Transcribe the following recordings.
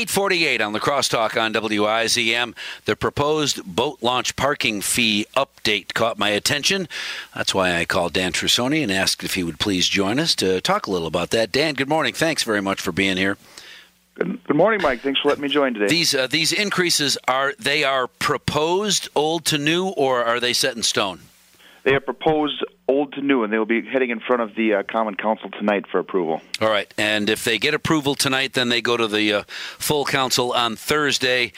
848 on the crosstalk on WIZM. The proposed boat launch parking fee update caught my attention. That's why I called Dan Trussoni and asked if he would please join us to talk a little about that. Dan, good morning. Thanks very much for being here. Good, good morning, Mike. Thanks for letting me join today. These uh, these increases are they are proposed old to new or are they set in stone? They are proposed old to new, and they will be heading in front of the uh, Common Council tonight for approval. All right, and if they get approval tonight, then they go to the uh, full council on Thursday.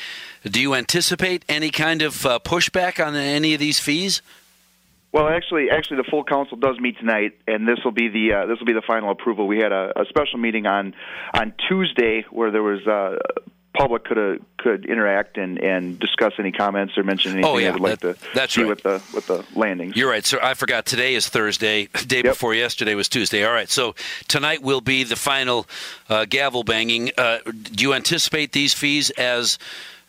Do you anticipate any kind of uh, pushback on any of these fees? Well, actually, actually, the full council does meet tonight, and this will be the uh, this will be the final approval. We had a, a special meeting on on Tuesday where there was uh, public could uh, could interact and, and discuss any comments or mention anything Oh, yeah, they would like that- to that's see right. with the with the landings. You're right, sir. I forgot today is Thursday. Day Yep. before yesterday was Tuesday. All right, so tonight will be the final uh, gavel banging. Uh, do you anticipate these fees as?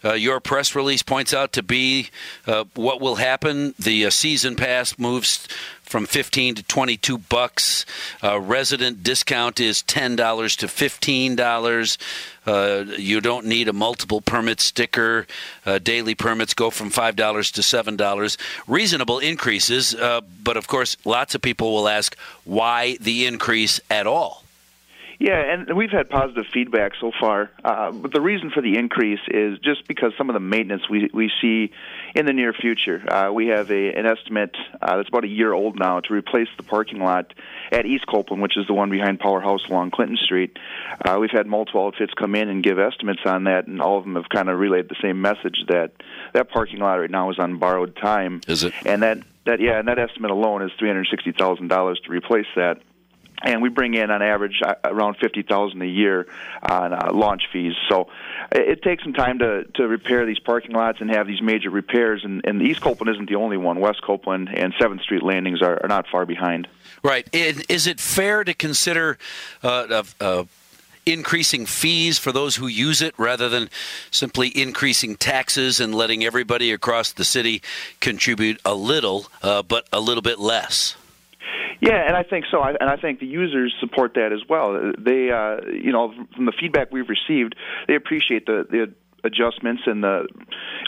Uh, your press release points out to be uh, what will happen. The uh, season pass moves from 15 to 22 bucks. Uh, resident discount is $10 to $15. Uh, you don't need a multiple permit sticker. Daily permits go from $5 to $7. Reasonable increases, but of course, lots of people will ask why the increase at all. Yeah, and we've had positive feedback so far. Uh, but the reason for the increase is just because some of the maintenance we we see in the near future. Uh, we have a an estimate uh, that's about a year old now to replace the parking lot at East Copeland, which is the one behind Powerhouse along Clinton Street. Uh, we've had multiple outfits come in and give estimates on that, and all of them have kind of relayed the same message that that parking lot right now is on borrowed time. Is it? And that that yeah, and that estimate alone is three hundred sixty thousand dollars to replace that and we bring in on average uh, around fifty thousand a year on uh, launch fees. So it, takes some time to to repair these parking lots and have these major repairs. And, and East Copeland isn't the only one. West Copeland and Seventh Street landings are, are not far behind. Right. Is it fair to consider uh, uh, increasing fees for those who use it rather than simply increasing taxes and letting everybody across the city contribute a little, uh, but a little bit less? Yeah, and I think so. And I think the users support that as well. They, uh, you know, from the feedback we've received, they appreciate the the adjustments and the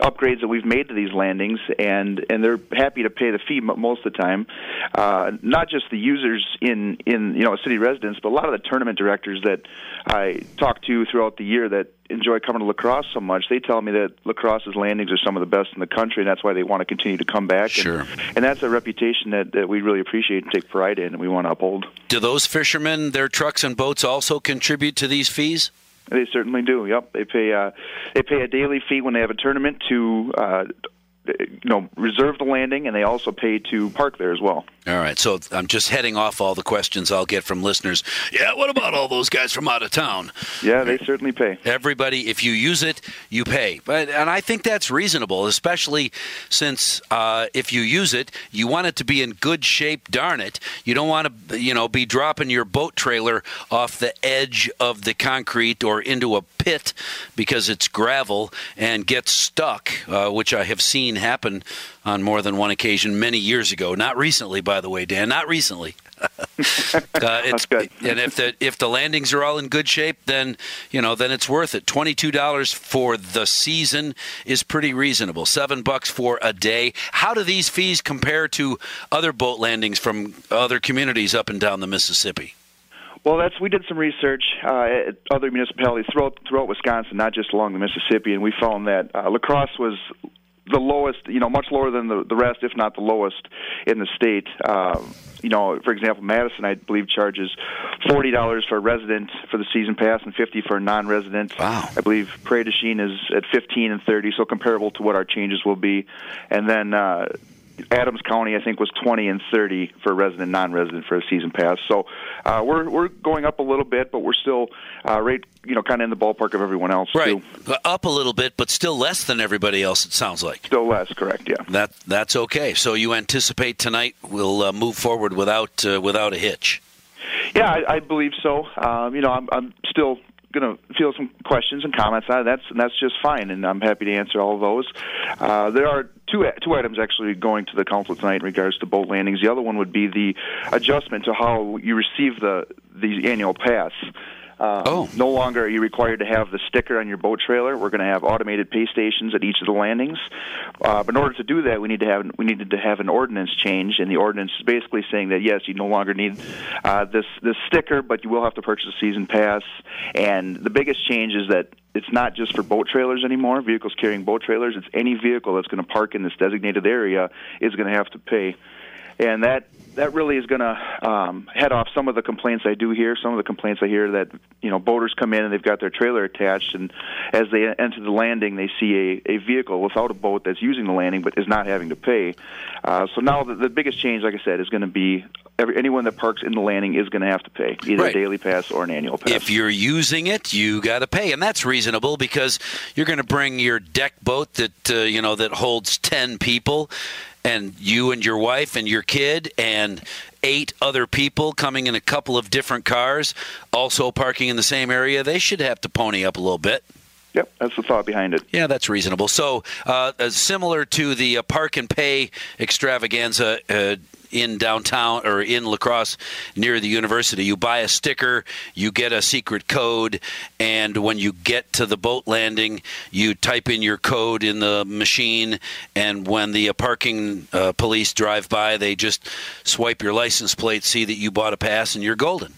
upgrades that we've made to these landings, and and they're happy to pay the fee most of the time. Uh, not just the users in in you know city residents, but a lot of the tournament directors that I talk to throughout the year that enjoy coming to La Crosse so much. They tell me that La Crosse's landings are some of the best in the country, and that's why they want to continue to come back. Sure. And, and that's a reputation that, that we really appreciate and take pride in, and we want to uphold. Do those fishermen, their trucks and boats also contribute to these fees? They certainly do. Yep, they pay uh, they pay a daily fee when they have a tournament to uh, you know reserve the landing, and they also pay to park there as well. All right, so I'm just heading off all the questions I'll get from listeners. Yeah, what about all those guys from out of town? Yeah, they certainly pay. Everybody, if you use it, you pay. But and I think that's reasonable, especially since uh, if you use it, you want it to be in good shape. Darn it, you don't want to, you know, be dropping your boat trailer off the edge of the concrete or into a pit because it's gravel and get stuck, uh, which I have seen happen on more than one occasion many years ago. Not recently, by the way, Dan. Not recently. Uh, it's, good. and if the if the landings are all in good shape, then you know then it's worth it. Twenty two dollars for the season is pretty reasonable. Seven bucks for a day. How do these fees compare to other boat landings from other communities up and down the Mississippi? Well, that's we did some research uh, at other municipalities throughout throughout Wisconsin, not just along the Mississippi, and we found that uh, La Crosse was the lowest, you know, much lower than the the rest, if not the lowest in the state. Uh, you know, for example, Madison, I believe, charges forty dollars for a resident for the season pass and fifty for a non-resident. Wow. I believe Prairie du Chien is at fifteen and thirty, so comparable to what our changes will be, and then. Uh, Adams County, I think, was 20 and 30 for resident, non-resident for a season pass. So uh, we're we're going up a little bit, but we're still uh, right, you know, kind of in the ballpark of everyone else. Right, Too. up a little bit, but still less than everybody else. It sounds like. Still less, correct? Yeah. That that's okay. So you anticipate tonight we'll uh, move forward without uh, without a hitch. Yeah, I, I believe so. Um, you know, I'm, I'm still going to field some questions and comments on it. That's that's just fine, and I'm happy to answer all of those. Uh, there are two two items actually going to the council tonight in regards to boat landings. The other one would be the adjustment to how you receive the the annual pass. Um, oh. No longer are you required to have the sticker on your boat trailer. We're going to have automated pay stations at each of the landings. Uh, but in order to do that, we need to have we needed to have an ordinance change, and the ordinance is basically saying that yes, you no longer need uh, this this sticker, but you will have to purchase a season pass. And the biggest change is that it's not just for boat trailers anymore, vehicles carrying boat trailers. It's any vehicle that's going to park in this designated area is going to have to pay and that that really is going to um, head off some of the complaints I do hear. Some of the complaints I hear that you know boaters come in and they've got their trailer attached, and as they enter the landing, they see a, a vehicle without a boat that's using the landing but is not having to pay. Uh, so now the, the biggest change, like I said, is going to be every, anyone that parks in the landing is going to have to pay either Right. a daily pass or an annual pass. If you're using it, you got to pay, and that's reasonable because you're going to bring your deck boat that uh, you know that holds ten people, and you and your wife and your kid and eight other people coming in a couple of different cars, also parking in the same area. They should have to pony up a little bit. Yep, that's the thought behind it. Yeah, that's reasonable. So, uh, uh, similar to the uh, park and pay extravaganza uh, in downtown or in La Crosse near the university, you buy a sticker, you get a secret code, and when you get to the boat landing, you type in your code in the machine, and when the uh, parking uh, police drive by, they just swipe your license plate, see that you bought a pass, and you're golden.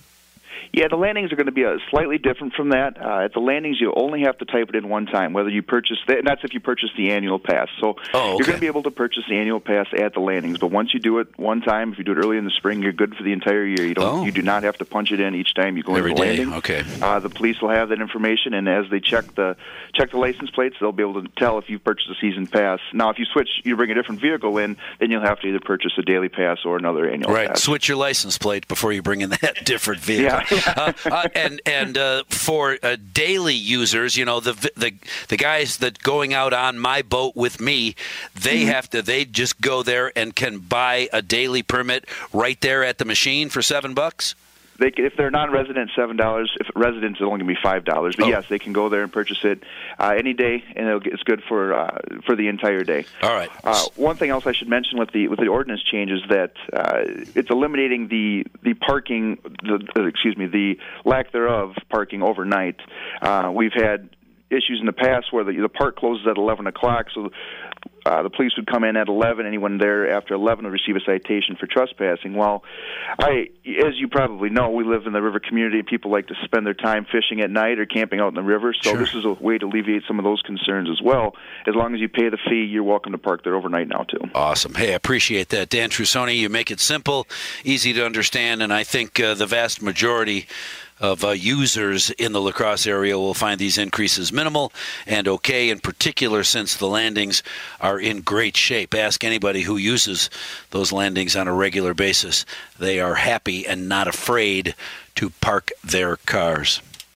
Yeah, the landings are going to be uh, slightly different from that. Uh, at the landings, you only have to type it in one time, whether you purchase that, and that's if you purchase the annual pass. So Oh, you're going to be able to purchase the annual pass at the landings. But once you do it one time, if you do it early in the spring, you're good for the entire year. You don't, Oh. you do not have to punch it in each time you go Every into the day, landing. okay. Uh, the police will have that information, and as they check the check the license plates, they'll be able to tell if you've purchased a season pass. Now, if you switch, you bring a different vehicle in, then you'll have to either purchase a daily pass or another annual pass. Right. pass. Switch your license plate before you bring in that different vehicle. Yeah. Uh, uh, and and uh, for uh, daily users, you know the the the guys that going out on my boat with me, they Mm-hmm. have to they just go there and can buy a daily permit right there at the machine for seven bucks. They can, if they're non-resident, seven dollars. If residents, it's only going to be five dollars. But Oh. yes, they can go there and purchase it uh, any day, and it'll get, it's good for uh, for the entire day. All right. Uh, one thing else I should mention with the with the ordinance change is that uh, it's eliminating the the parking, the, excuse me, the lack thereof parking overnight. Uh, we've had issues in the past where the, the park closes at 11 o'clock, so uh, the police would come in at 11. Anyone there after 11 would receive a citation for trespassing. Well, I, as you probably know, we live in the river community. and People like to spend their time fishing at night or camping out in the river. So Sure. this is a way to alleviate some of those concerns as well. As long as you pay the fee, you're welcome to park there overnight now too. Awesome. Hey, I appreciate that, Dan Trussoni. You make it simple, easy to understand, and I think uh, the vast majority of uh, users in the La Crosse area will find these increases minimal and okay, in particular since the landings are in great shape. Ask anybody who uses those landings on a regular basis. They are happy and not afraid to park their cars.